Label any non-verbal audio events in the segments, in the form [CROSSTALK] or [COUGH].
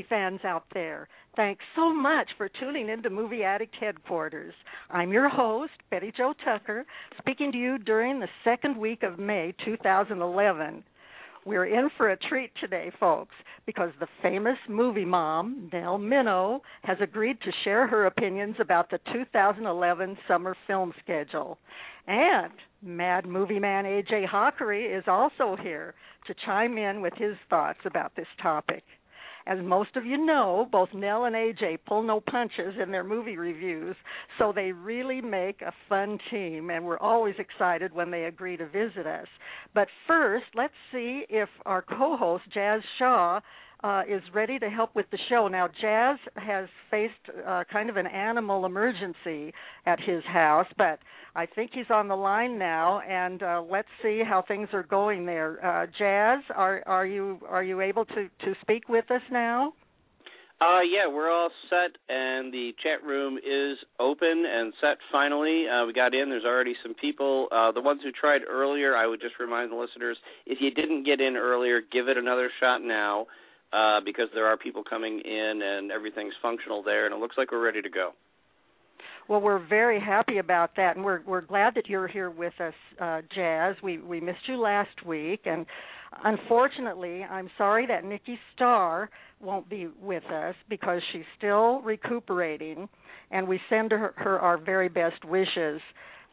movie fans out there. Thanks so much for tuning in to Movie Addict Headquarters. I'm your host, Betty Jo Tucker, speaking to you during the second week of May 2011. We're in for a treat today, folks, because the famous movie mom, Nell Minow, has agreed to share her opinions about the 2011 summer film schedule. And Mad Movie Man AJ Hakari is also here to chime in with his thoughts about this topic. As most of you know, both Nell and AJ pull no punches in their movie reviews, so they really make a fun team, and we're always excited when they agree to visit us. But first, let's see if our co host, Jazz Shaw, uh, is ready to help with the show. Now, Jazz has faced uh, kind of an animal emergency at his house, but I think he's on the line now, and uh, let's see how things are going there. Uh, Jazz, are are you are you able to to speak with us now? Uh, yeah, we're all set, and the chat room is open and set finally. Uh, we got in. There's already some people. Uh, the ones who tried earlier, I would just remind the listeners if you didn't get in earlier, give it another shot now uh, because there are people coming in and everything's functional there, and it looks like we're ready to go. Well, we're very happy about that, and we're we're glad that you're here with us, uh, Jazz. We we missed you last week, and unfortunately, I'm sorry that Nikki Starr won't be with us because she's still recuperating, and we send her, her our very best wishes.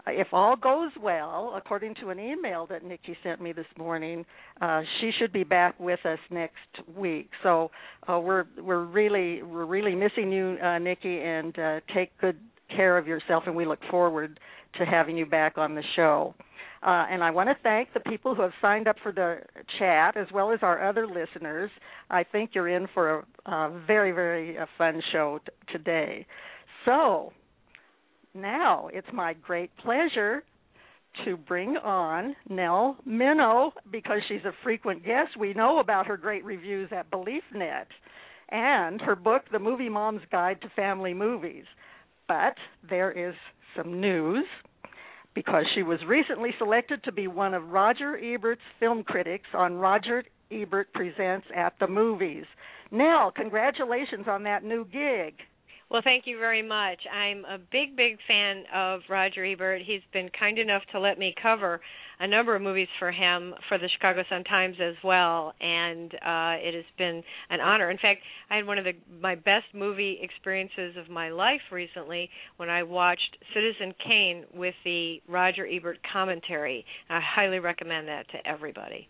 If all goes well, according to an email that Nikki sent me this morning, uh, she should be back with us next week. So uh, we're we're really we're really missing you, uh, Nikki, and uh, take good care of yourself, and we look forward to having you back on the show. Uh, and I want to thank the people who have signed up for the chat, as well as our other listeners. I think you're in for a, a very, very uh, fun show t- today. So now it's my great pleasure to bring on Nell Minow because she's a frequent guest. We know about her great reviews at BeliefNet and her book, The Movie Mom's Guide to Family Movies. But there is some news because she was recently selected to be one of Roger Ebert's film critics on Roger Ebert Presents at the Movies. Nell, congratulations on that new gig. Well, thank you very much. I'm a big, big fan of Roger Ebert. He's been kind enough to let me cover a number of movies for him for the Chicago Sun Times as well, and uh, it has been an honor. In fact, I had one of the my best movie experiences of my life recently when I watched Citizen Kane with the Roger Ebert commentary. I highly recommend that to everybody.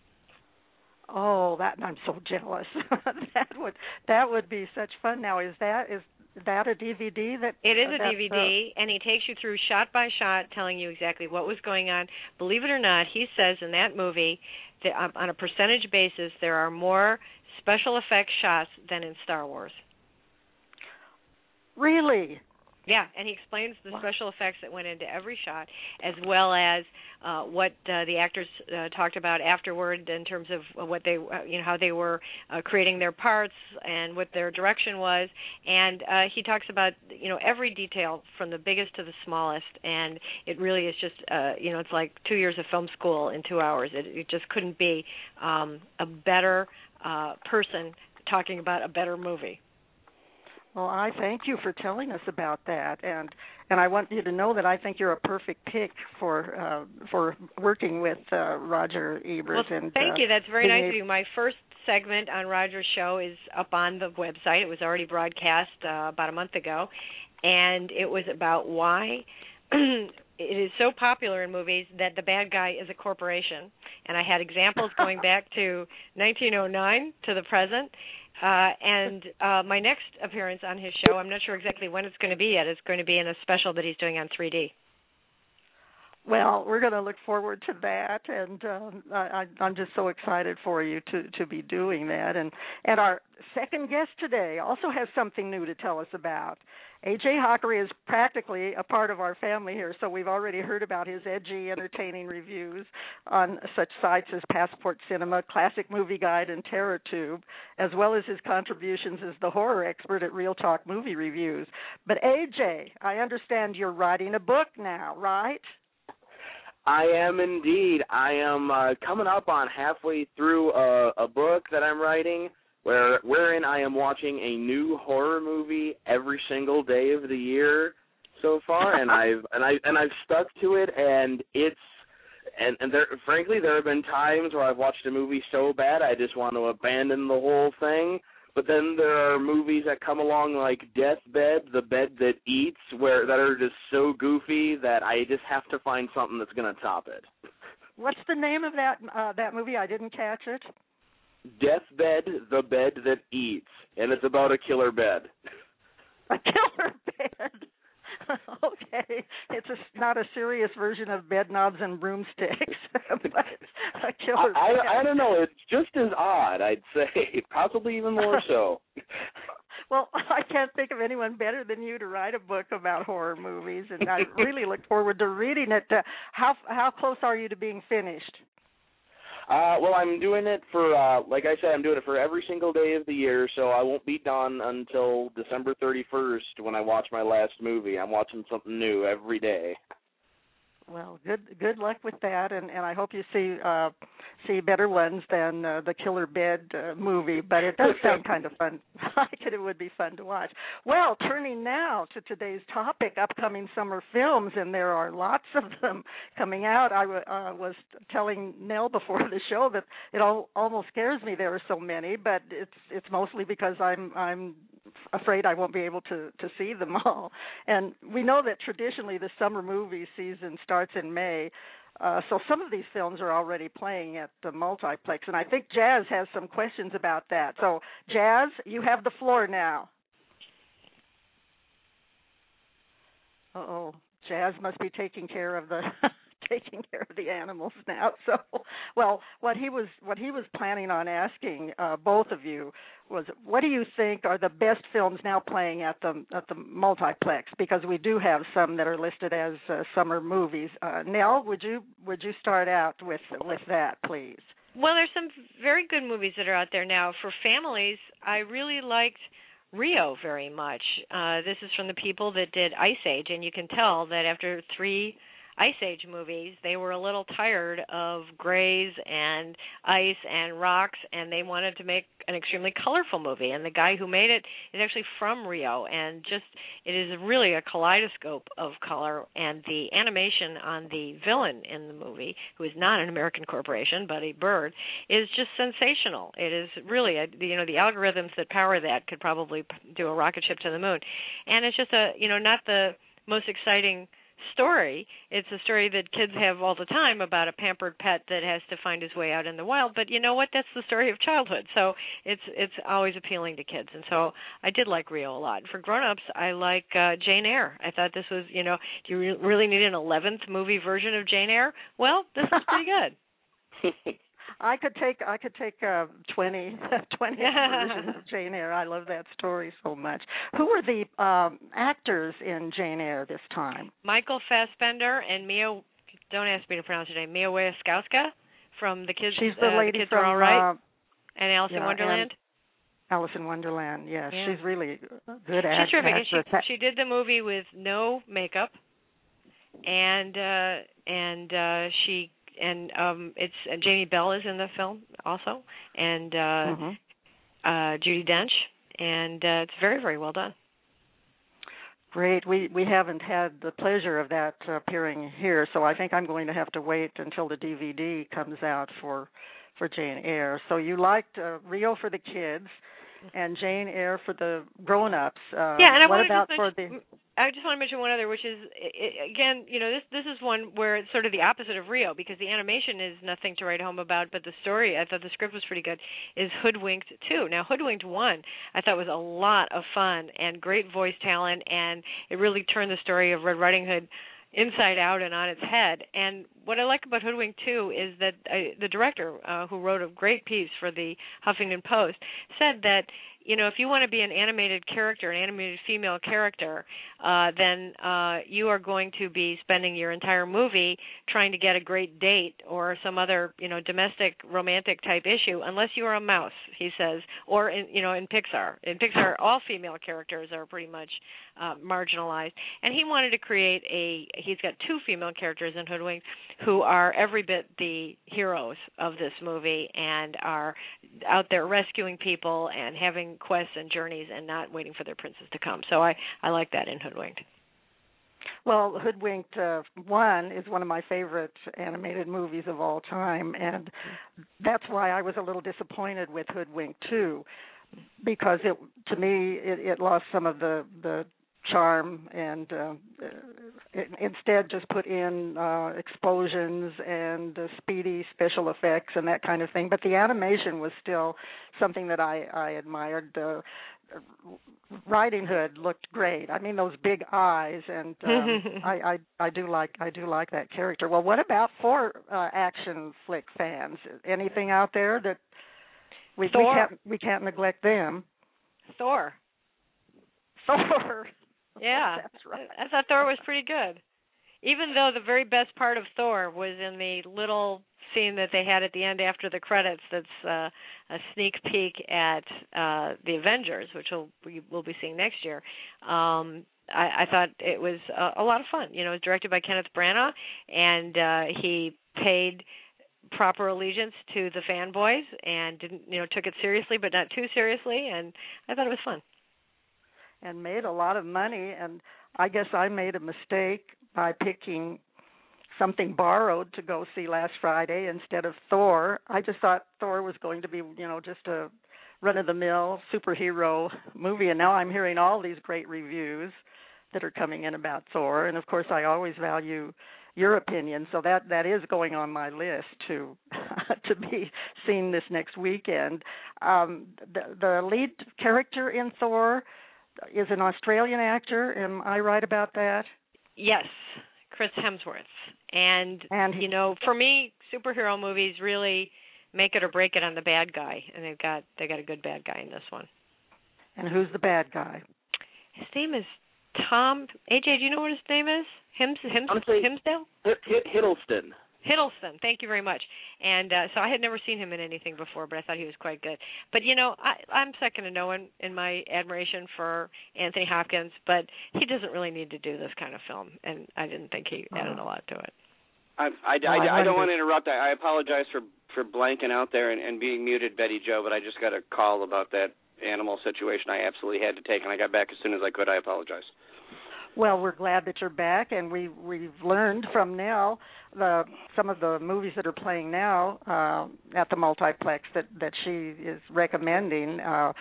Oh, that I'm so jealous. [LAUGHS] that would that would be such fun. Now, is that is that a DVD that It is a DVD, and he takes you through shot by shot, telling you exactly what was going on. Believe it or not, he says in that movie that um, on a percentage basis, there are more special effects shots than in Star Wars. uh, really? Yeah, and he explains the Wow. special effects that went into every shot, as well as uh, what uh, the actors uh, talked about afterward in terms of what they, uh, you know, how they were uh, creating their parts and what their direction was. And uh, he talks about, you know, every detail from the biggest to the smallest. And it really is just, uh, you know, it's like two years of film school in two hours. It, it just couldn't be um, a better uh, person talking about a better movie. Well, I thank you for telling us about that, and and I want you to know that I think you're a perfect pick for uh, for working with uh, Roger Ebert. Well, and thank uh, you. That's very nice of you. My first segment on Roger's show is up on the website. It was already broadcast uh, about a month ago, and it was about why [CLEARS THROAT] it is so popular in movies that the bad guy is a corporation. And I had examples [LAUGHS] going back to 1909 to the present. Uh, and uh, my next appearance on his show, I'm not sure exactly when it's going to be yet. It's going to be in a special that he's doing on 3D. Well, we're going to look forward to that, and um, I, I'm just so excited for you to to be doing that. And and our second guest today also has something new to tell us about. AJ Hakari is practically a part of our family here, so we've already heard about his edgy, entertaining reviews on such sites as Passport Cinema, Classic Movie Guide, and TerrorTube, as well as his contributions as the horror expert at ReelTalk Movie Reviews. But AJ, I understand you're writing a book now, right? I am indeed. I am uh, coming up on halfway through a, a book that I'm writing, where wherein I am watching a new horror movie every single day of the year so far, and [LAUGHS] I've and I and I've stuck to it, and it's and and there frankly there have been times where I've watched a movie so bad I just want to abandon the whole thing. But then there are movies that come along like Deathbed, The Bed That Eats, where that are just so goofy that I just have to find something that's going to top it. What's the name of that uh, that movie? I didn't catch it. Deathbed, The Bed That Eats, and it's about a killer bed. A killer bed. [LAUGHS] okay, it's a, not a serious version of bed knobs and broomsticks, [LAUGHS] but a killer. I. I I don't know. It's just as odd, I'd say, [LAUGHS] possibly even more so. well, I can't think of anyone better than you to write a book about horror movies, and I really look forward to reading it. Uh, how how close are you to being finished? Uh, well, I'm doing it for, uh, like I said, I'm doing it for every single day of the year, so I won't be done until December 31st when I watch my last movie. I'm watching something new every day. Well, good good luck with that, and and I hope you see uh see better ones than uh, the Killer Bed uh, movie. But it does sound kind of fun. [LAUGHS] I think it would be fun to watch. Well, turning now to today's topic, upcoming summer films, and there are lots of them coming out. I w- uh, was telling Nell before the show that it all almost scares me there are so many, but it's it's mostly because I'm I'm afraid I won't be able to to see them [LAUGHS] all. And we know that traditionally the summer movie season starts in May. Uh, so some of these films are already playing at the multiplex, and I think Jazz has some questions about that. So, Jazz, you have the floor now. Uh oh, Jazz must be taking care of the [LAUGHS] taking care of the animals now. [LAUGHS] So, well, what he was what he was planning on asking uh, both of you was, what do you think are the best films now playing at the at the multiplex? Because we do have some that are listed as uh, summer movies. Uh, Nell, would you would you start out with with that, please? Well, there's some very good movies that are out there now for families. I really liked Rio very much. Uh, this is from the people that did Ice Age, and you can tell that after three Ice Age movies, they were a little tired of grays and ice and rocks, and they wanted to make an extremely colorful movie. And the guy who made it is actually from Rio, and just it is really a kaleidoscope of color. And the animation on the villain in the movie, who is not an American corporation but a bird, is just sensational. It is really a you know the algorithms that power that could probably do a rocket ship to the moon, and it's just a you know not the most exciting story. It's a story that kids have all the time about a pampered pet that has to find his way out in the wild. But you know what? That's the story of childhood. So it's it's always appealing to kids. And so I did like Rio a lot. For grown-ups, I like uh, Jane Eyre. I thought this was, you know, do you re- really need an 11th movie version of Jane Eyre? Well, this is pretty [LAUGHS] good. [LAUGHS] I could take I could take uh, 20 [LAUGHS] 20 versions of [LAUGHS] Jane Eyre. I love that story so much. Who were the um, actors in Jane Eyre this time? Michael Fassbender and Mia. Don't ask me to pronounce her name. Mia Wasikowska from the kids. She's the uh, lady the kids from are all right. uh, and Alice yeah, in Wonderland. Alice in Wonderland. Yes, Yeah. she's really good She's terrific. And she she did the movie with no makeup, and uh and uh she and um it's and Jamie Bell is in the film also, and uh Mhm. uh Judi Dench, and uh it's very very well done. Great. We we haven't had the pleasure of that uh, appearing here, so I think I'm going to have to wait until the DVD comes out for for Jane Eyre. So you liked uh, Rio for the kids, and Jane Eyre for the grown-ups. Uh, yeah, and I what about for mention, the I just want to mention one other, which is again, you know, this this is one where it's sort of the opposite of Rio because the animation is nothing to write home about, but the story, I thought the script was pretty good. Is Hoodwinked too? Now, Hoodwinked one, I thought was a lot of fun and great voice talent, and it really turned the story of Red Riding Hood inside out and on its head. And what I like about Hoodwink too is that I, the director, uh, who wrote a great piece for the Huffington Post, said that you know, if you want to be an animated character, an animated female character, uh, then uh, you are going to be spending your entire movie trying to get a great date or some other, you know, domestic romantic type issue, unless you are a mouse, he says, or in, you know, in Pixar. In Pixar, all female characters are pretty much uh, marginalized, and he wanted to create a. He's got two female characters in Hoodwink who are every bit the heroes of this movie and are out there rescuing people and having quests and journeys and not waiting for their princes to come. So I I like that in Hoodwinked. Well, Hoodwinked uh, One is one of my favorite animated movies of all time, and that's why I was a little disappointed with Hoodwinked Two, because it to me it, it lost some of the the charm and uh, instead just put in uh, explosions and uh, speedy special effects and that kind of thing. But the animation was still something that I, I admired. Uh, Riding Hood looked great. I mean those big eyes, and um, [LAUGHS] I, I I do like I do like that character. Well, what about for uh, action flick fans? Anything out there that we, we can't we can't neglect them? Thor. [LAUGHS] Thor. Yeah, [LAUGHS] that's right. I thought Thor was pretty good. Even though the very best part of Thor was in the little scene that they had at the end after the credits that's uh a sneak peek at uh the Avengers, which we'll we will be seeing next year. Um I, I thought it was a, a lot of fun. You know, it was directed by Kenneth Branagh and uh he paid proper allegiance to the fanboys and didn't you know took it seriously but not too seriously and I thought it was fun and made a lot of money and I guess I made a mistake by picking something borrowed to go see last Friday instead of Thor. I just thought Thor was going to be, you know, just a run of the mill superhero movie and now I'm hearing all these great reviews that are coming in about Thor and of course I always value your opinion so that that is going on my list to [LAUGHS] to be seen this next weekend um the the lead character in Thor is an Australian actor. Am I right about that? Yes, Chris Hemsworth. And, and he, you know, for me, superhero movies really make it or break it on the bad guy, and they've got they got a good bad guy in this one. And who's the bad guy? His name is Tom. AJ, do you know what his name is? Hims, Hims, Himsdale? Hiddleston. Hiddleston, thank you very much. And uh, so I had never seen him in anything before, but I thought he was quite good. But you know, I, I'm second to no one in my admiration for Anthony Hopkins, but he doesn't really need to do this kind of film, and I didn't think he added a lot to it. I I, I, I don't want to interrupt. I, I apologize for for blanking out there and, and being muted, Betty Jo, but I just got a call about that animal situation. I absolutely had to take, and I got back as soon as I could. I apologize. Well, we're glad that you're back, and we we've learned from Nell the some of the movies that are playing now uh, at the multiplex that that she is recommending. Uh,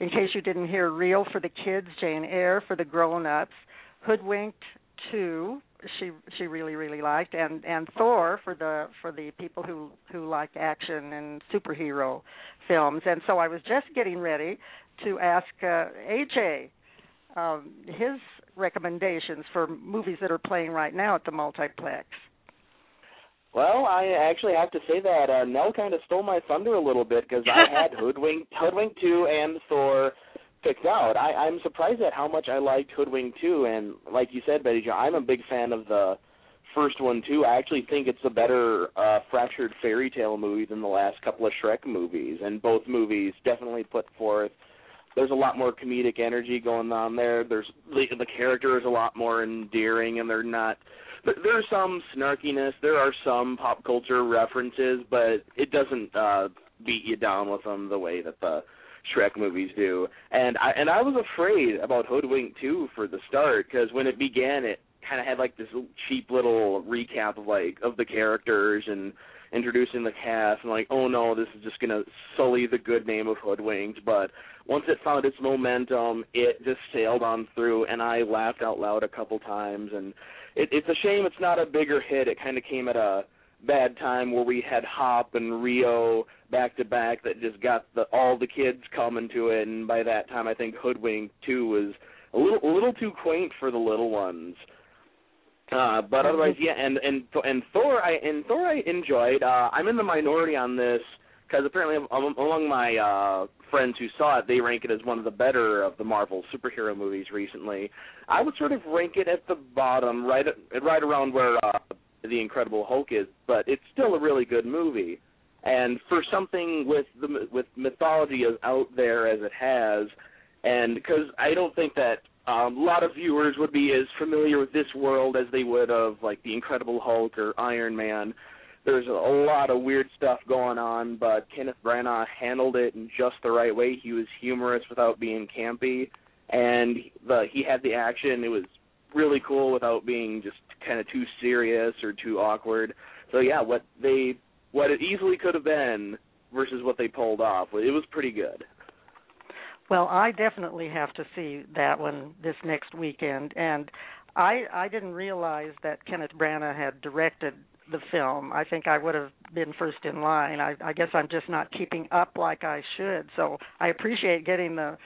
in case you didn't hear, Rio for the kids, Jane Eyre for the grown-ups, Hoodwinked two. She she really really liked, and and Thor for the for the people who who like action and superhero films. And so I was just getting ready to ask uh, AJ um, his recommendations for movies that are playing right now at the multiplex. Well, I actually have to say that uh, Nell kind of stole my thunder a little bit because I had [LAUGHS] Hoodwink, Hoodwink two, and Thor picked out. I, I'm surprised at how much I liked Hoodwink two, and like you said, Betty Jo, I'm a big fan of the first one too. I actually think it's a better uh, fractured fairy tale movie than the last couple of Shrek movies, and both movies definitely put forth there's a lot more comedic energy going on there. There's the, the character is a lot more endearing, and they're not. There's some snarkiness. There are some pop culture references, but it doesn't uh beat you down with them the way that the Shrek movies do. And I and I was afraid about Hoodwink 2 for the start because when it began, it kind of had like this cheap little recap of like of the characters and introducing the cast and like oh no this is just to sully the good name of Hoodwinked but once it found its momentum it just sailed on through and I laughed out loud a couple times. And it, it's a shame it's not a bigger hit. It kind of came at a bad time where we had Hop and Rio back to back that just got the all the kids coming to it. And by that time I think Hoodwinked 2 was a little a little too quaint for the little ones. Uh, but otherwise, yeah, and and and Thor, I and Thor, I enjoyed. Uh, I'm in the minority on this because apparently among my uh, friends who saw it, they rank it as one of the better of the Marvel superhero movies recently. I would sort of rank it at the bottom, right right around where uh, the Incredible Hulk is, but it's still a really good movie. And for something with the with mythology as out there as it has, and because I don't think that um, a lot of viewers would be as familiar with this world as they would of like the Incredible Hulk or Iron Man. There's a lot of weird stuff going on, but Kenneth Branagh handled it in just the right way. He was humorous without being campy, and the he had the action. It was really cool without being just kind of too serious or too awkward. So yeah, what they what it easily could have been versus what they pulled off, it was pretty good. Well, I definitely have to see that one this next weekend, and I I didn't realize that Kenneth Branagh had directed the film. I think I would have been first in line. I, I guess I'm just not keeping up like I should. So I appreciate getting the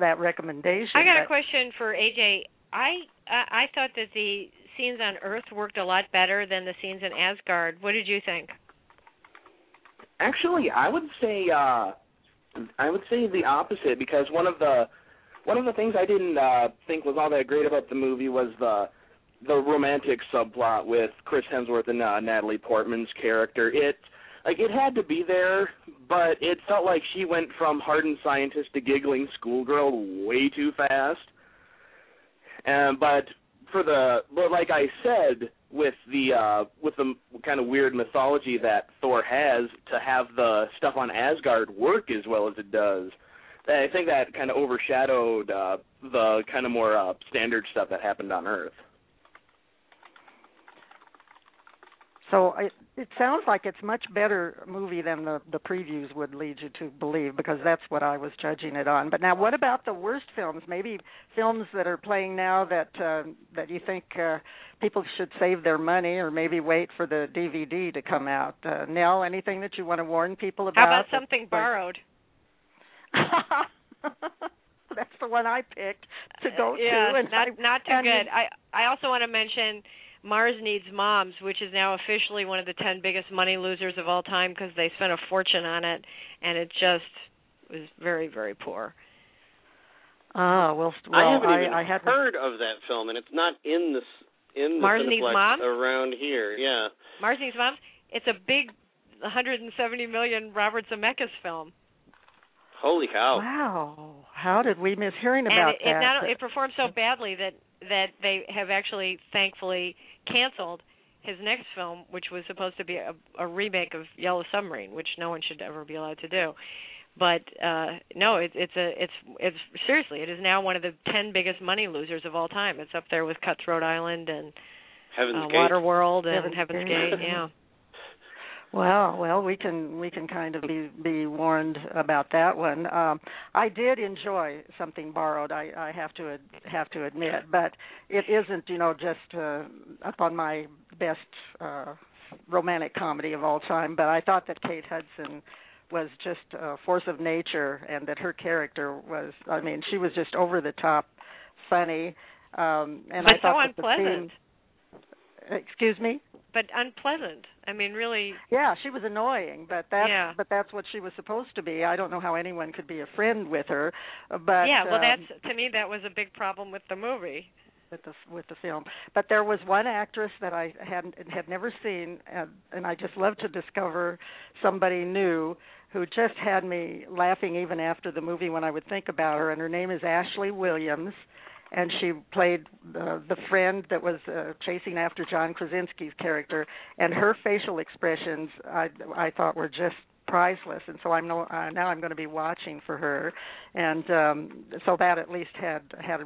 that recommendation. I got a question for AJ. I I thought that the scenes on Earth worked a lot better than the scenes in Asgard. What did you think? Actually, I would say uh I would say the opposite because one of the one of the things I didn't uh think was all that great about the movie was the the romantic subplot with Chris Hemsworth and uh, Natalie Portman's character. It like it had to be there, but it felt like she went from hardened scientist to giggling schoolgirl way too fast. Um, but for the but like I said, with the uh with the kind of weird mythology that Thor has to have the stuff on Asgard work as well as it does. I think that kind of overshadowed uh the kind of more uh standard stuff that happened on Earth. So it, it sounds like it's much better movie than the the previews would lead you to believe because that's what I was judging it on. But now, what about the worst films? Maybe films that are playing now that uh, that you think uh, people should save their money or maybe wait for the DVD to come out. Uh, Nell, anything that you want to warn people about? How about something borrowed? [LAUGHS] that's the one I picked to go uh, yeah, to. And not I, not too good. I I also want to mention Mars Needs Moms, which is now officially one of the 10 biggest money losers of all time because they spent a fortune on it and it just was very, very poor. Ah, well, well I haven't even I hadn't... heard of that film, and it's not in the in the Mars Needs Moms? around here. Yeah, Mars Needs Moms. It's a big 170 million Robert Zemeckis film. holy cow! Wow, how did we miss hearing about and it, that? It, not, it performed so badly that that they have actually, thankfully, canceled his next film, which was supposed to be a, a remake of Yellow Submarine, which no one should ever be allowed to do. But uh no, it, it's a it's it's seriously, it is now one of the ten biggest money losers of all time. It's up there with Cutthroat Island and Heaven's uh, Gate. Waterworld and Heaven's Heaven's Gate. Gate. Yeah. [LAUGHS] Well, well, we can we can kind of be be warned about that one. Um, I did enjoy something borrowed. I, I have to ad, have to admit, but it isn't you know just uh, up on my best uh, romantic comedy of all time. But I thought that Kate Hudson was just a force of nature, and that her character was. I mean, she was just over the top funny. Um, and but I thought so unpleasant. scene, excuse me. But unpleasant. I mean, really. Yeah, she was annoying, but that's Yeah. but that's what she was supposed to be. I don't know how anyone could be a friend with her, but yeah. Well, um, that's to me that was a big problem with the movie. with the with the film. But there was one actress that I hadn't had never seen, and, and I just love to discover somebody new who just had me laughing even after the movie when I would think about her. And her name is Ashley Williams, and she played the the friend that was uh, chasing after John Krasinski's character. And her facial expressions, I I thought were just priceless and so i'm no, uh, now i'm going to be watching for her and um so that at least had had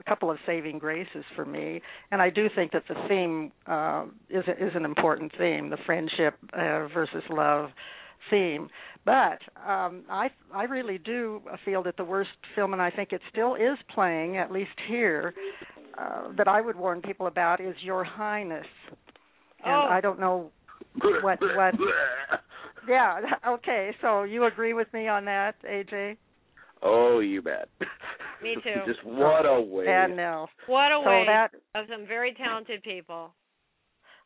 a couple of saving graces for me, and I do think that the theme uh, is a, is an important theme, the friendship uh, versus love theme. But um, I I really do feel that the worst film, and I think it still is playing, at least here, uh, that I would warn people about is Your Highness. And Oh. I don't know what what. [LAUGHS] Yeah. [LAUGHS] Okay. So you agree with me on that, AJ? Oh, you bet. Me [LAUGHS] too. Just what a way. And no. What a So waste that of some very talented people.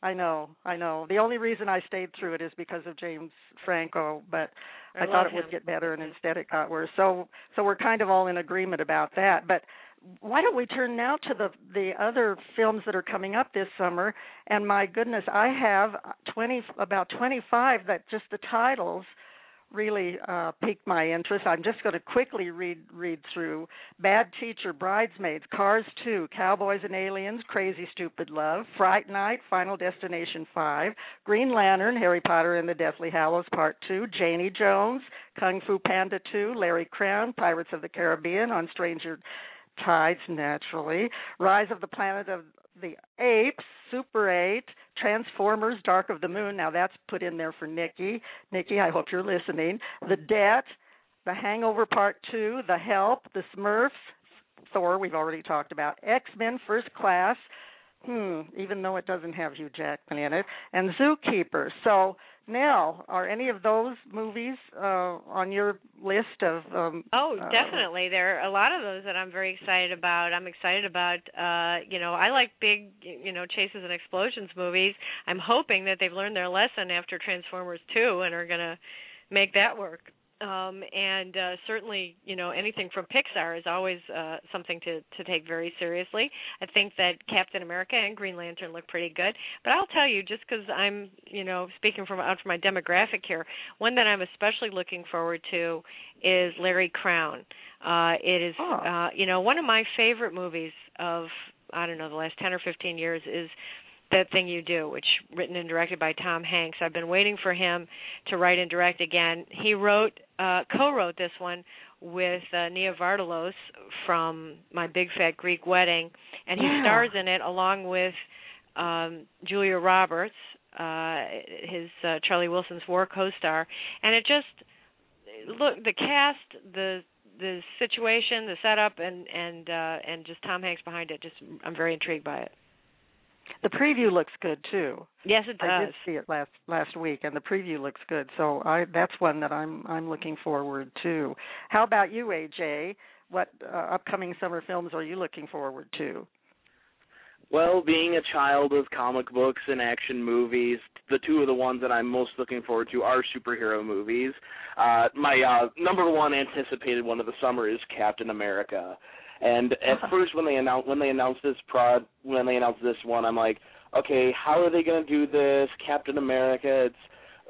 I know, I know. The only reason I stayed through it is because of James Franco, but I, I, thought it him. would get better, and instead it got worse. So, so we're kind of all in agreement about that. But why don't we turn now to the the other films that are coming up this summer? And my goodness, I have twenty about twenty five that just the titles really uh piqued my interest. I'm just going to quickly read read through Bad Teacher, Bridesmaids, Cars 2, Cowboys and Aliens, Crazy Stupid Love, Fright Night, Final Destination 5, Green Lantern, Harry Potter and the Deathly Hallows Part 2, Janie Jones, Kung Fu Panda 2, Larry Crowne, Pirates of the Caribbean on Stranger Tides naturally, Rise of the Planet of the Apes, Super 8, Transformers, Dark of the Moon. Now that's put in there for Nikki. Nikki, I hope you're listening. The Debt, The Hangover Part 2, The Help, The Smurfs, Thor, we've already talked about, X Men First Class, hmm, even though it doesn't have Hugh Jackman in it, and Zookeeper. So now, are any of those movies uh, on your list of? Um, Oh, uh, definitely. There are a lot of those that I'm very excited about. I'm excited about uh, you know, I like big, you know, chases and explosions movies. I'm hoping that they've learned their lesson after Transformers 2 and are going to make that work. Um and uh certainly, you know, anything from Pixar is always uh something to to take very seriously. I think that Captain America and Green Lantern look pretty good. But I'll tell you just cuz I'm, you know, speaking from out from my demographic here, one that I'm especially looking forward to is Larry Crowne. Uh it is Oh. uh you know, one of my favorite movies of I don't know, the last 10 or 15 years is that thing you do which written and directed by Tom Hanks. I've been waiting for him to write and direct again. He wrote uh co-wrote this one with uh, Nia Vardalos from My Big Fat Greek Wedding and he Yeah. stars in it along with um Julia Roberts, uh his uh, Charlie Wilson's war co-star and it just look the cast the the situation, the setup and and uh and just Tom Hanks behind it just I'm very intrigued by it. The preview looks good too. Yes, it does. I did see it last last week, and the preview looks good. So I that's one that I'm I'm looking forward to. How about you, AJ? What uh, upcoming summer films are you looking forward to? Well, being a child of comic books and action movies, the two of the ones that I'm most looking forward to are superhero movies. Uh, my uh, number one anticipated one of the summer is Captain America. And at first, when they announced when they announced this prod, when they announced this one, I'm like, okay, how are they going to do this? Captain America, it's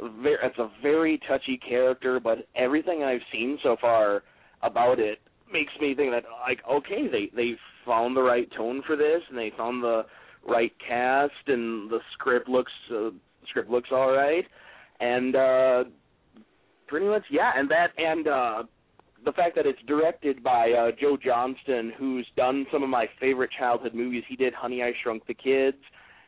a very, it's a very touchy character, but everything I've seen so far about it makes me think that like okay they they found the right tone for this and they found the right cast and the script looks uh, script looks all right and uh pretty much yeah and that and uh the fact that it's directed by uh Joe Johnston who's done some of my favorite childhood movies he did Honey I Shrunk the Kids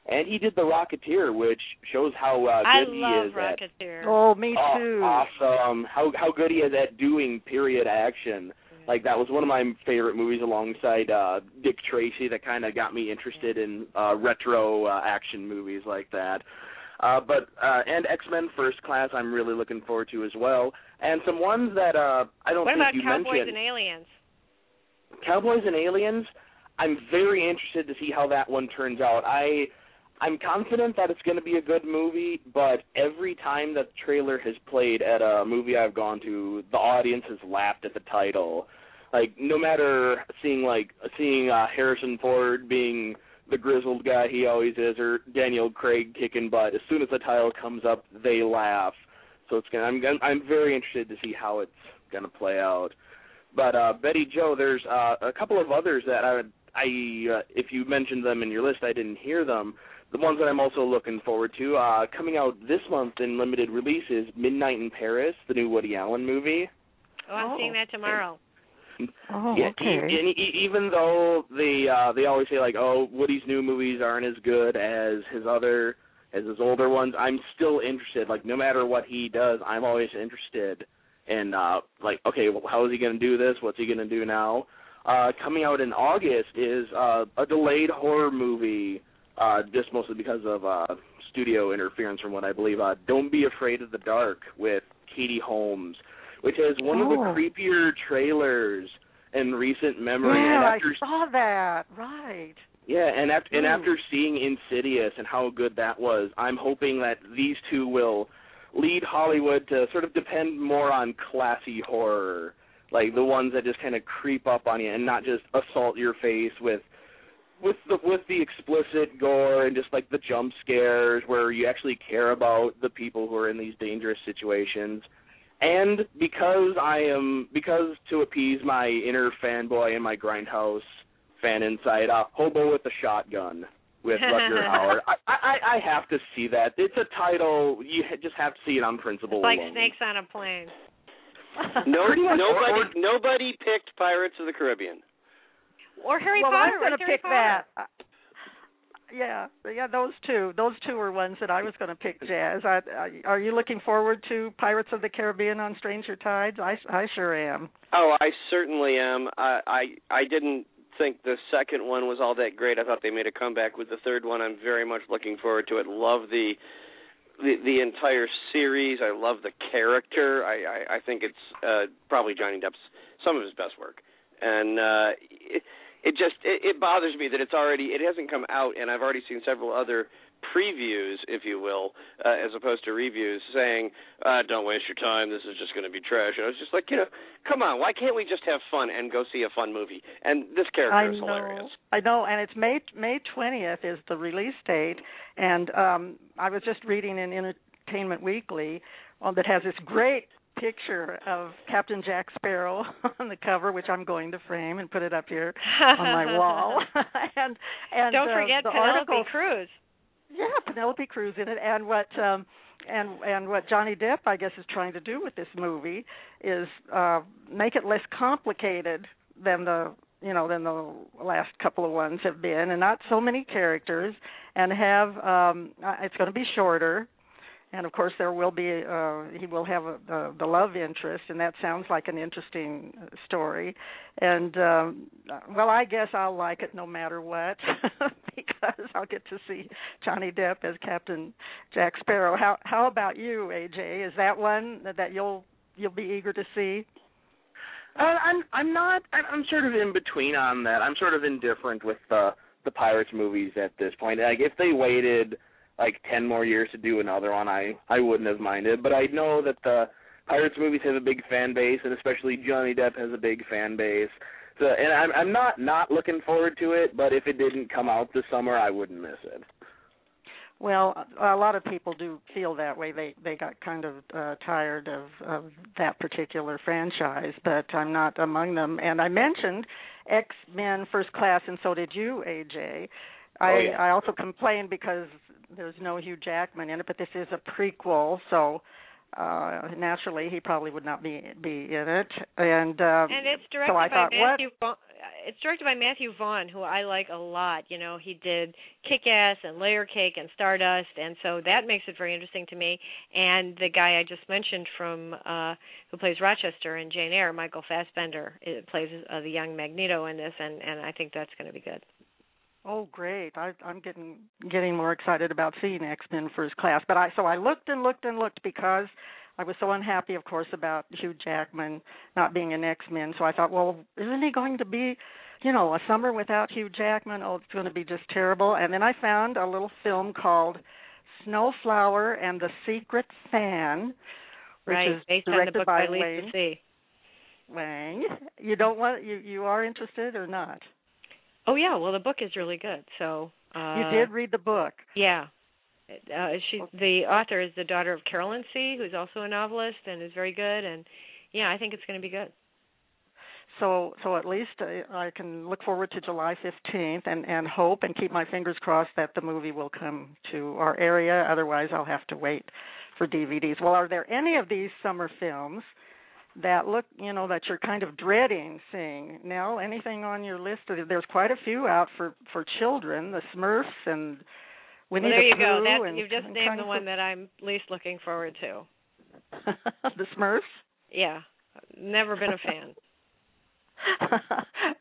and he did The Rocketeer which shows how uh good he love is at Rocketeer. Oh, me Oh, too. awesome! How how good he is at doing period action. Like that was one of my favorite movies alongside uh Dick Tracy that kind of got me interested in uh retro uh, action movies like that. Uh but uh and X-Men First Class I'm really looking forward to as well. And some ones that uh I don't What think about you Cowboys mentioned. and Aliens? Cowboys and Aliens, I'm very interested to see how that one turns out. I I'm confident that it's going to be a good movie, but every time that the trailer has played at a movie I've gone to, the audience has laughed at the title. Like no matter seeing like seeing uh, Harrison Ford being the grizzled guy he always is, or Daniel Craig kicking butt, as soon as the title comes up, they laugh. So it's gonna. I'm I'm very interested to see how it's gonna play out. But uh Betty Jo, there's uh a couple of others that I would I uh, if you mentioned them in your list, I didn't hear them. The ones that I'm also looking forward to, uh coming out this month in limited release is Midnight in Paris, the new Woody Allen movie. Oh, I'm Oh. seeing that tomorrow. Oh, yeah, okay. e- and e- even though the uh they always say like, oh, Woody's new movies aren't as good as his other as his older ones, I'm still interested. Like no matter what he does, I'm always interested in uh like, okay, well, how is he going to do this? What's he going to do now? Uh coming out in August is uh a delayed horror movie uh just mostly because of uh studio interference from what I believe. Uh Don't Be Afraid of the Dark with Katie Holmes, which is one of the Oh. creepier trailers in recent memory. yeah, and I after saw that. Right. yeah, and after and after seeing Insidious and how good that was, I'm hoping that these two will lead Hollywood to sort of depend more on classy horror, like the ones that just kind of creep up on you and not just assault your face with with the with the explicit gore and just like the jump scares where you actually care about the people who are in these dangerous situations. And because I am because to appease my inner fanboy and my grindhouse fan inside, uh, Hobo with the Shotgun with Rutger [LAUGHS] Hauer. I, I I have to see that. It's a title you just have to see it on principle. It's like alone. snakes on a plane. [LAUGHS] No, nobody, nobody picked Pirates of the Caribbean. or Harry well, Potter. I'm going to pick Potter. that. Yeah, yeah, those two. Those two were ones that I was going to pick. Jazz. I, I, are you looking forward to Pirates of the Caribbean on Stranger Tides? I, I sure am. Oh, I certainly am. I I, I didn't think the second one was all that great. I thought they made a comeback with the third one. I'm very much looking forward to it. Love the the the entire series. I love the character. I I, I think it's uh probably Johnny Depp's some of his best work. And uh it, it just it, it bothers me that it's already it hasn't come out and I've already seen several other previews, if you will, uh, as opposed to reviews, saying, uh, "Don't waste your time. This is just going to be trash." And I was just like, you know, come on, why can't we just have fun and go see a fun movie? And this character I is know. hilarious. I know, and it's May May twentieth is the release date, and um I was just reading in Entertainment Weekly um, that has this great picture of Captain Jack Sparrow [LAUGHS] on the cover, which I'm going to frame and put it up here on my wall. [LAUGHS] [LAUGHS] and and Don't uh, forget the Penelope article, Cruz. Yeah, Penelope Cruz in it, and what um and and what Johnny Depp I guess is trying to do with this movie is uh make it less complicated than the you know than the last couple of ones have been, and not so many characters, and have um uh, it's going to be shorter. And of course, there will be uh, he will have a, the, the love interest, and that sounds like an interesting uh, story. And um, well, I guess I'll like it no matter what [LAUGHS] because I'll get to see Johnny Depp as Captain Jack Sparrow. How how about you, AJ? Is that one that you'll you'll be eager to see? Uh, I'm I'm not I'm sort of in between on that. I'm sort of indifferent with the the Pirates movies at this point. Like if they waited like ten more years to do another one, I I wouldn't have minded. But I know that the Pirates movies have a big fan base, and especially Johnny Depp has a big fan base. So, and I'm I'm not not looking forward to it. But if it didn't come out this summer, I wouldn't miss it. Well, a lot of people do feel that way. They they got kind of uh, tired of of that particular franchise, but I'm not among them. And I mentioned X Men First Class, and so did you, AJ. I Oh, yeah. I also complained because there's no Hugh Jackman in it, but this is a prequel, so uh naturally he probably would not be be in it. And uh, And it's directed so I by thought, what? Matthew Vaughn. It's directed by Matthew Vaughn, who I like a lot. You know, he did Kick-Ass and Layer Cake and Stardust, and so that makes it very interesting to me. And the guy I just mentioned from uh who plays Rochester in Jane Eyre, Michael Fassbender, it plays uh, the young Magneto in this, and and I think that's going to be good. Oh, great! I, I'm getting getting more excited about seeing X Men First Class. But I so I looked and looked and looked because I was so unhappy, of course, about Hugh Jackman not being an X Men. So I thought, well, isn't he going to be, you know, a summer without Hugh Jackman? Oh, it's going to be just terrible. And then I found a little film called Snowflower and the Secret Fan, which right, is based on the directed book by by Lisa Wayne See. Wang. You don't want you you are interested or not? Oh yeah, well the book is really good. So uh you did read the book. Yeah. Uh, she the author is the daughter of Carolyn See, who's also a novelist and is very good. And yeah, I think it's going to be good. So so at least I, I can look forward to July 15th and and hope and keep my fingers crossed that the movie will come to our area. Otherwise, I'll have to wait for DVDs. Well, are there any of these summer films that look, you know, that you're kind of dreading seeing. Now, anything on your list? There's quite a few out for for children, the Smurfs and Winnie well, there the you Pooh. go. That, and, you've just named the one that I'm least looking forward to. [LAUGHS] the Smurfs. Yeah, never been a fan. [LAUGHS]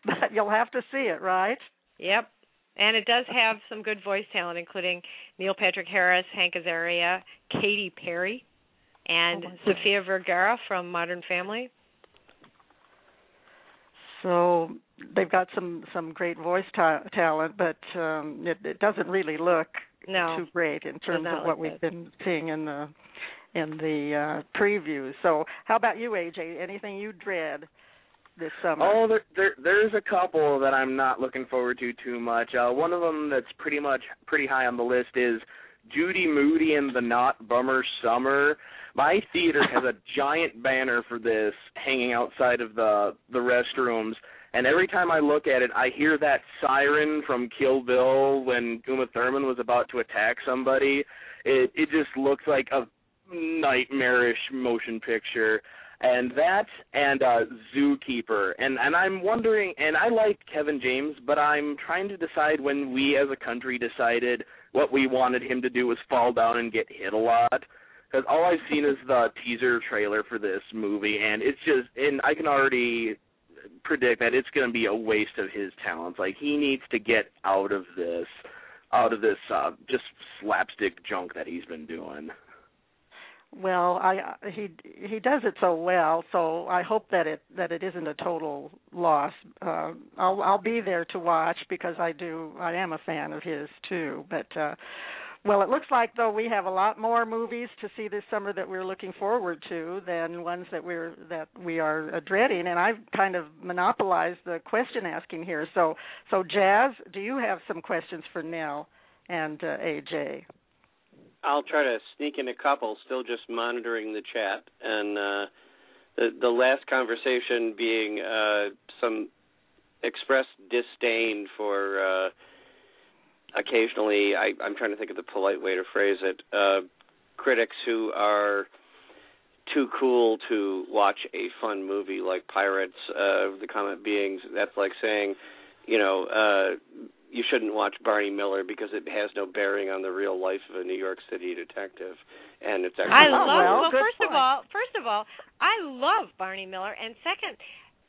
but you'll have to see it, right? Yep. And it does have some good voice talent, including Neil Patrick Harris, Hank Azaria, Katy Perry, and oh Sofia Vergara from Modern Family. So they've got some some great voice ta- talent, but um, it, it doesn't really look no, too great in terms of what we've good. been seeing in the in the uh previews. So, how about you, AJ? Anything you dread this summer? Oh, there, there there's a couple that I'm not looking forward to too much. Uh one of them that's pretty much pretty high on the list is Judy Moody and the Not Bummer Summer. My theater has a [LAUGHS] giant banner for this hanging outside of the the restrooms, and every time I look at it, I hear that siren from Kill Bill when Uma Thurman was about to attack somebody. It it just looks like a nightmarish motion picture and that and uh Zookeeper. And and I'm wondering and I like Kevin James, but I'm trying to decide when we as a country decided what we wanted him to do was fall down and get hit a lot. Because all I've seen is the teaser trailer for this movie, and it's just, and I can already predict that it's going to be a waste of his talents. Like he needs to get out of this, out of this uh just slapstick junk that he's been doing. Well, I he he does it so well, so I hope that it that it isn't a total loss. Uh, I'll I'll be there to watch because I do I am a fan of his too. But uh, well, it looks like though we have a lot more movies to see this summer that we're looking forward to than ones that we're that we are dreading. And I've kind of monopolized the question asking here. So so Jazz, do you have some questions for Nell and uh, AJ? I'll try to sneak in a couple, still just monitoring the chat. And uh, the the last conversation being uh, some expressed disdain for uh, occasionally. I, I'm trying to think of the polite way to phrase it. Uh, critics who are too cool to watch a fun movie like Pirates. Uh, the comment being that's like saying, you know, uh, you shouldn't watch Barney Miller because it has no bearing on the real life of a New York City detective. And it's actually I Oh, love. well, well, good first of all, first of all, I love Barney Miller, and second,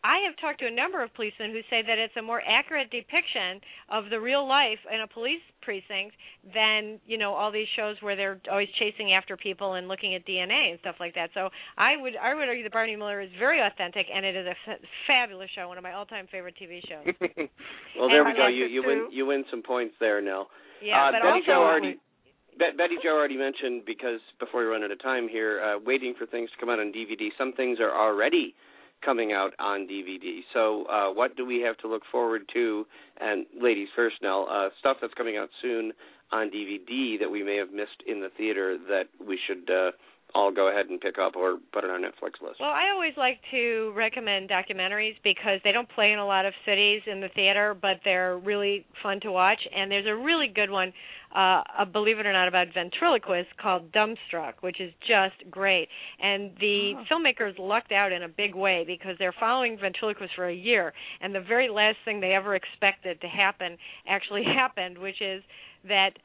I have talked to a number of policemen who say that it's a more accurate depiction of the real life in a police precinct than you know all these shows where they're always chasing after people and looking at DNA and stuff like that. So I would I would argue that Barney Miller is very authentic, and it is a f- fabulous show, one of my all-time favorite TV shows. [LAUGHS] well, there And we go. You you win you win some points there, Nell. Yeah, uh, but Betty also Jo already Bet- Betty Jo already mentioned because before we run out of time here, uh, waiting for things to come out on DVD. Some things are already coming out on DVD. So, uh, what do we have to look forward to? And ladies first, now uh, stuff that's coming out soon on DVD that we may have missed in the theater that we should uh, all go ahead and pick up or put it on Netflix list. Well, I always like to recommend documentaries because they don't play in a lot of cities in the theater, but they're really fun to watch. And there's a really good one, uh, uh, believe it or not, about ventriloquists called Dumbstruck, which is just great. And the Oh. filmmakers lucked out in a big way because they're following ventriloquists for a year, and the very last thing they ever expected to happen actually [LAUGHS] happened, which is that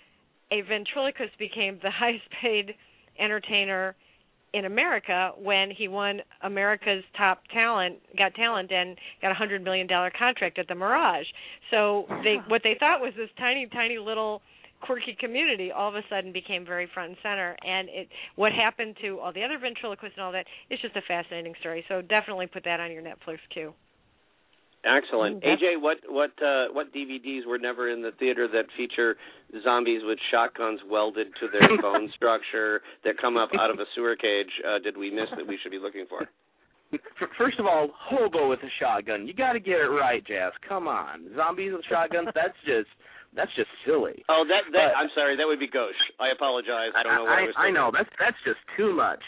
a ventriloquist became the [LAUGHS] highest paid entertainer in America when he won America's Top Talent, got talent, and got a hundred million dollar contract at the Mirage. So they what they thought was this tiny, tiny little quirky community all of a sudden became very front and center. And it what happened to all the other ventriloquists and all that it's just a fascinating story. So definitely put that on your netflix queue Excellent. Mm, that's- AJ, what what uh, what DVDs were never in the theater that feature zombies with shotguns welded to their [LAUGHS] bone structure that come up out of a sewer cage? Uh, did we miss that we should be looking for? First of all, hobo with a shotgun. You got to get it right, Jazz. Come on, zombies with shotguns. [LAUGHS] That's just that's just silly. Oh, that that But- I'm sorry, that would be gauche. I apologize. I don't know what I, was. I, know that's that's just too much.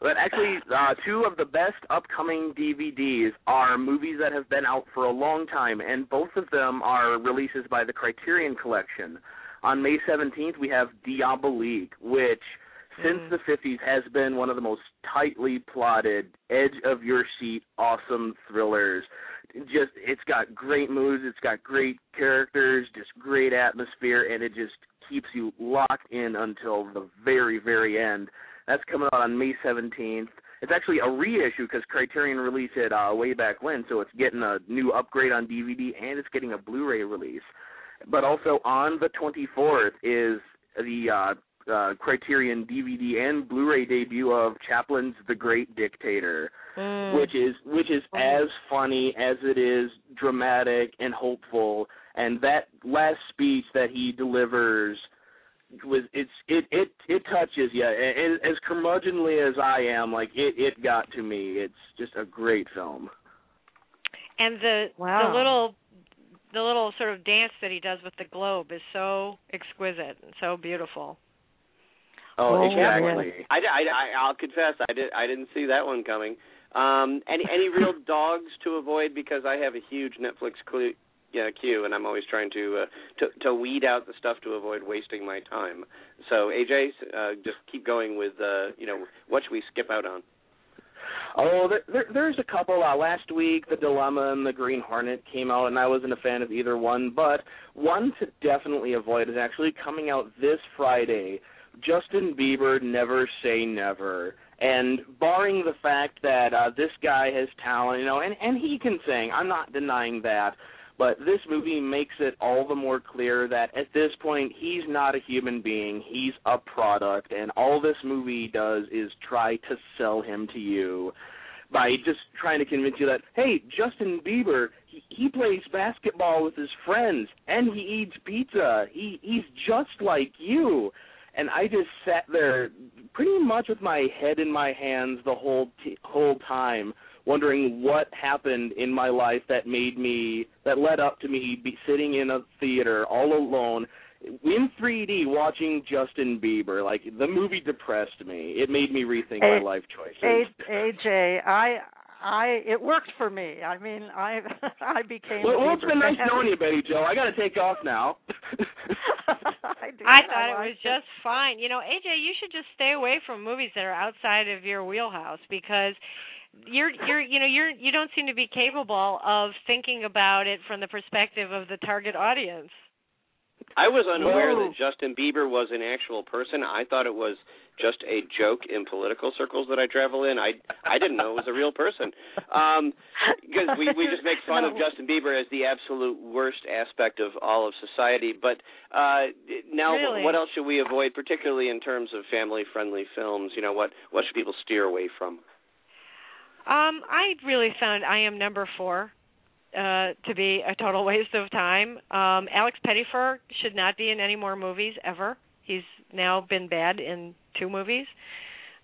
But actually, uh, two of the best upcoming DVDs are movies that have been out for a long time, and both of them are releases by the Criterion Collection. On May 17th, we have Diabolique, which since Mm. the 50s has been one of the most tightly plotted, edge of your seat, awesome thrillers. Just it's got great moods, it's got great characters, just great atmosphere, and it just keeps you locked in until the very, very end. That's coming out on May 17th. It's actually a reissue because Criterion released it uh, way back when, so it's getting a new upgrade on DVD and it's getting a Blu-ray release. But also on the 24th is the uh, uh, Criterion DVD and Blu-ray debut of Chaplin's The Great Dictator, Mm. which is which is as funny as it is dramatic and hopeful. And that last speech that he delivers was it's it it it touches you. And as curmudgeonly as I am, like it it got to me. It's just a great film. and the Wow. the little the little sort of dance that he does with the globe is so exquisite and so beautiful. Oh, Oh, exactly. I, I, I, I'll confess, I did. I didn't see that one coming. Um, any any real [LAUGHS] dogs to avoid because I have a huge Netflix yeah, queue, and I'm always trying to uh, to to weed out the stuff to avoid wasting my time. So AJ, uh, just keep going with uh, you know what should we skip out on? Oh, there, there, there's a couple. Uh, last week, The Dilemma and The Green Hornet came out, and I wasn't a fan of either one. But one to definitely avoid is actually coming out this Friday. Justin Bieber, Never Say Never. And barring the fact that uh, this guy has talent, you know, and and he can sing, I'm not denying that. But this movie makes it all the more clear that at this point he's not a human being, he's a product, and all this movie does is try to sell him to you by just trying to convince you that hey, Justin Bieber, he, he plays basketball with his friends and he eats pizza. He he's just like you. And I just sat there pretty much with my head in my hands the whole t- whole time wondering what happened in my life that made me that led up to me be sitting in a theater all alone in 3D watching Justin Bieber. Like the movie depressed me. It made me rethink my life choices. A- AJ, I I it worked for me. I mean, I [LAUGHS] I became. well, a well, it's Bieber been nice knowing you, Betty Jo. I got to take off now. [LAUGHS] [LAUGHS] I, did. I thought it liked was just fine. You know, AJ, you should just stay away from movies that are outside of your wheelhouse because you're you're you know you're you don't seem to be capable of thinking about it from the perspective of the target audience. I was unaware Whoa. that Justin Bieber was an actual person. I thought it was just a joke in political circles that I travel in. I I didn't know it was a real person. Um because we we just make fun of Justin Bieber as the absolute worst aspect of all of society. But uh now Really? what else should we avoid particularly in terms of family friendly films? You know, what what should people steer away from? Um, I really found I am number four uh to be a total [LAUGHS] waste of time. Um Alex Pettyfer should not be in any more movies ever. He's now been bad in two movies.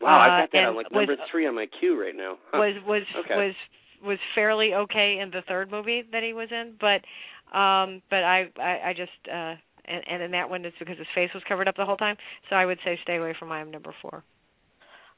Wow, I've Uh, got that on like was- number three on my queue right now. Huh. [LAUGHS] was was Okay. was was fairly okay in the third movie that he was in, but um but I I, I just uh and, and in that one it's because his face was covered up the whole time. So I would say stay away from I am number four.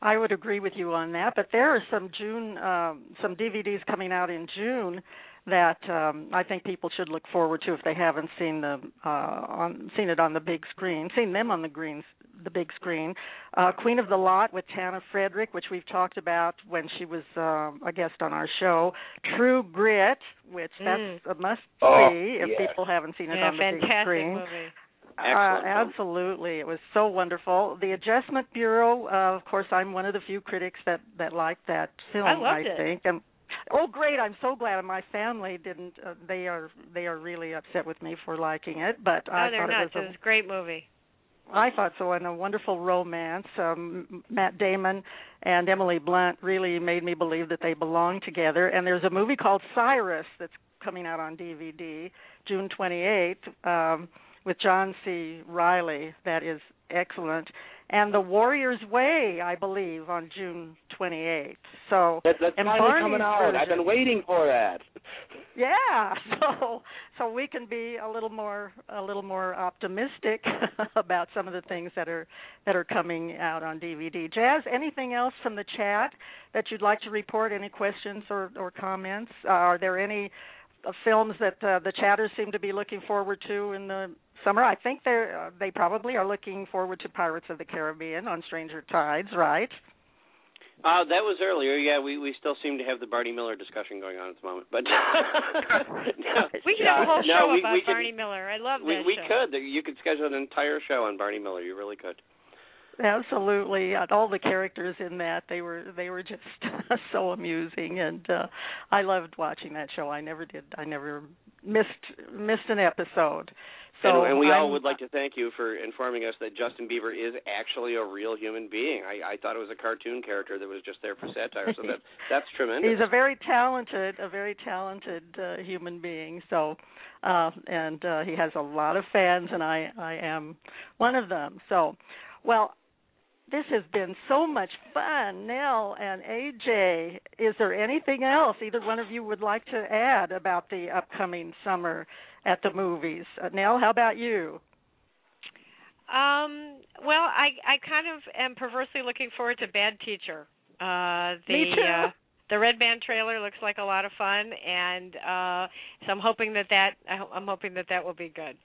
I would agree with you on that, but there are some June um, some DVDs coming out in June that um, I think people should look forward to if they haven't seen the uh, on seen it on the big screen, seen them on the green the big screen. Uh, Queen of the Lot with Tanna Frederick, which we've talked about when she was um, a guest on our show. True Grit, which Mm. that's a must Oh, see if yes. people haven't seen it Yeah, on the big screen. movie. Uh, Excellent film. absolutely, it was so wonderful. The Adjustment Bureau, uh, of course, I'm one of the few critics that that liked that film. I loved it. think, and oh, great! I'm so glad my family didn't. Uh, they are they are really upset with me for liking it, but I oh, they're thought nuts. it It was was a great movie. i thought so, and a wonderful romance. Um, Matt Damon and Emily Blunt really made me believe that they belong together. And there's a movie called Cyrus that's coming out on DVD June 28th um, with John C. Reilly. That is excellent. And The Warrior's Way, I believe, on June 28th. So That, that's and finally Barney's coming out. I've been waiting for that. Yeah, [LAUGHS] so so we can be a little more a little more optimistic [LAUGHS] about some of the things that are that are coming out on DVD. Jazz, anything else from the chat that you'd like to report? Any questions or or comments? Uh, are there any films that uh, the chatters seem to be looking forward to in the summer. I think they uh, they probably are looking forward to Pirates of the Caribbean on Stranger Tides, right? Uh, that was earlier. Yeah, we we still seem to have the Barney Miller discussion going on at the moment, but no, [LAUGHS] we could have a whole no, show we, about we Barney could, Miller. I love we, that we show. could. You could schedule an entire show on Barney Miller. You really could. Absolutely, uh, all the characters in that they were they were just [LAUGHS] so amusing, and uh I loved watching that show. I never did. I never missed missed an episode. So and, and we I'm, all would like to thank you for informing us that Justin Bieber is actually a real human being. I, I thought it was a cartoon character that was just there for satire. So that [LAUGHS] that's tremendous. He's a very talented, a very talented uh, human being. So, uh, and uh, he has a lot of fans, and I I am one of them. So, well, this has been so much fun, Nell and AJ. Is there anything else either one of you would like to add about the upcoming summer at the movies? Uh, Nell, how about you? Um, well, I I kind of am perversely looking forward to Bad Teacher. Uh, the Me too. Uh, the Red Band trailer looks like a lot of fun, and uh, so I'm hoping that that I'm hoping that that will be good.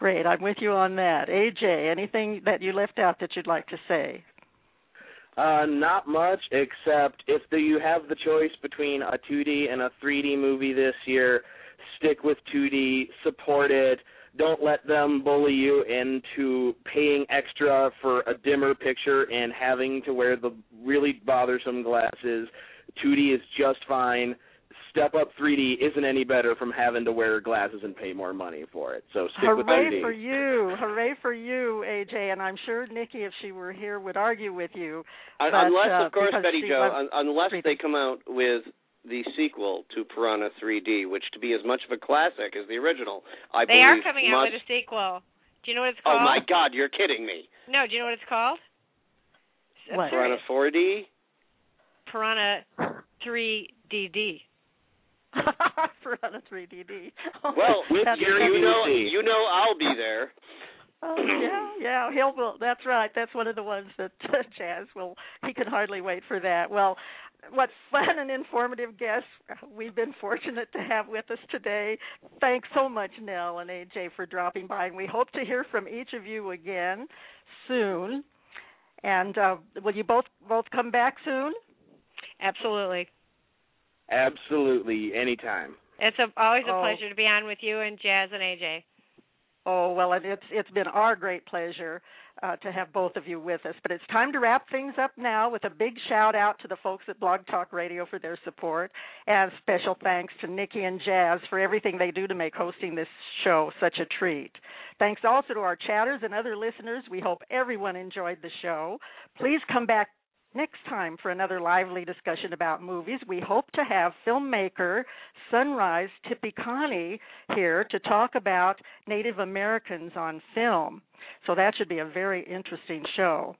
Great, I'm with you on that. AJ, anything that you left out that you'd like to say? Uh, not much, except if the, you have the choice between a 2D and a 3D movie this year, stick with 2D, support it. Don't let them bully you into paying extra for a dimmer picture and having to wear the really bothersome glasses. 2D is just fine. Step Up 3D isn't any better from having to wear glasses and pay more money for it. So stick with Hooray 3D. for you! Hooray for you, AJ! And I'm sure Nikki, if she were here, would argue with you. But, unless, uh, of course, because Betty she Joe, un- unless 3D. they come out with the sequel to Piranha 3D, which to be as much of a classic as the original, I believe They are believe coming out must. with a sequel. Do you know what it's called? oh my God, you're kidding me! No, do you know what it's called? What? Piranha 4D. Piranha 3DD. [LAUGHS] for on a 3DD. Well, [LAUGHS] With That's- Jerry you know, you know, I'll be there. Oh yeah, yeah. He'll. Will, that's right. That's one of the ones [LAUGHS] that Jazz will. He can hardly wait for that. Well, what fun and informative guests we've been fortunate to have with us today. Thanks so much, Nell and AJ, for dropping by, and we hope to hear from each of you again soon. And uh, will you both both come back soon? Absolutely. Absolutely, anytime. It's a, always a Oh. pleasure to be on with you and Jazz and AJ. Oh well, and it's it's been our great pleasure uh, to have both of you with us. But it's time to wrap things up now with a big shout out to the folks at Blog Talk Radio for their support, and special thanks to Nikki and Jazz for everything they do to make hosting this show such a treat. Thanks also to our chatters and other listeners. We hope everyone enjoyed the show. Please come back next time for another lively discussion about movies. We hope to have filmmaker Sunrise Tipikani here to talk about Native Americans on film. So that should be a very interesting show.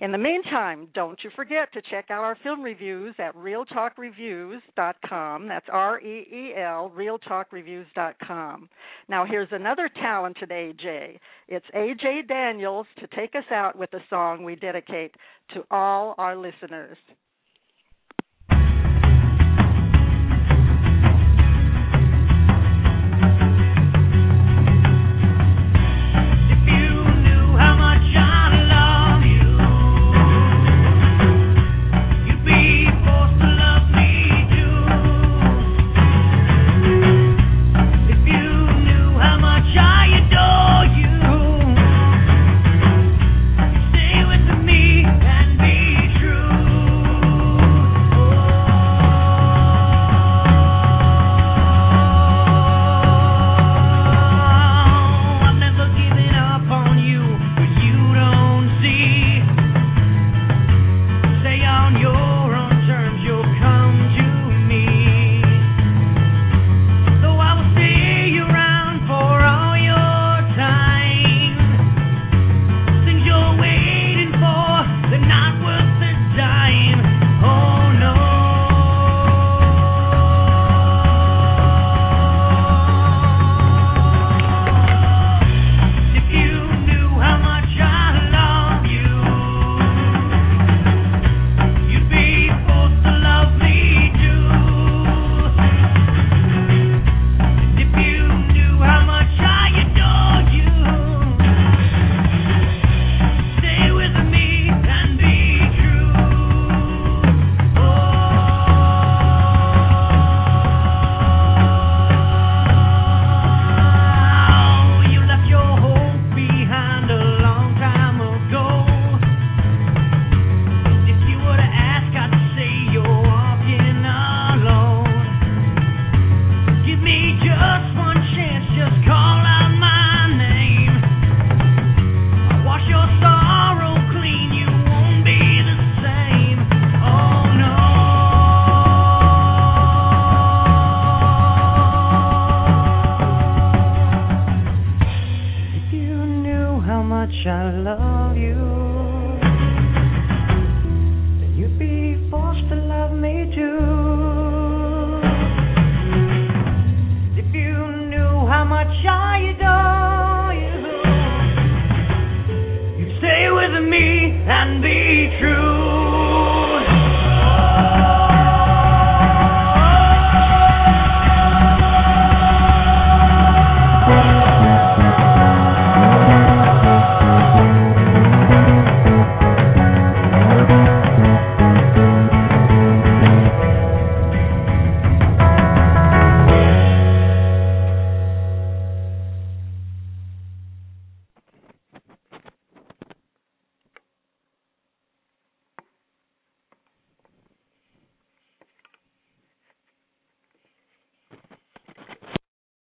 In the meantime, don't you forget to check out our film reviews at reeltalkreviews.com. That's R E E L, reeltalkreviews.com. Now, here's another talented AJ. It's AJ Daniels to take us out with a song we dedicate to all our listeners.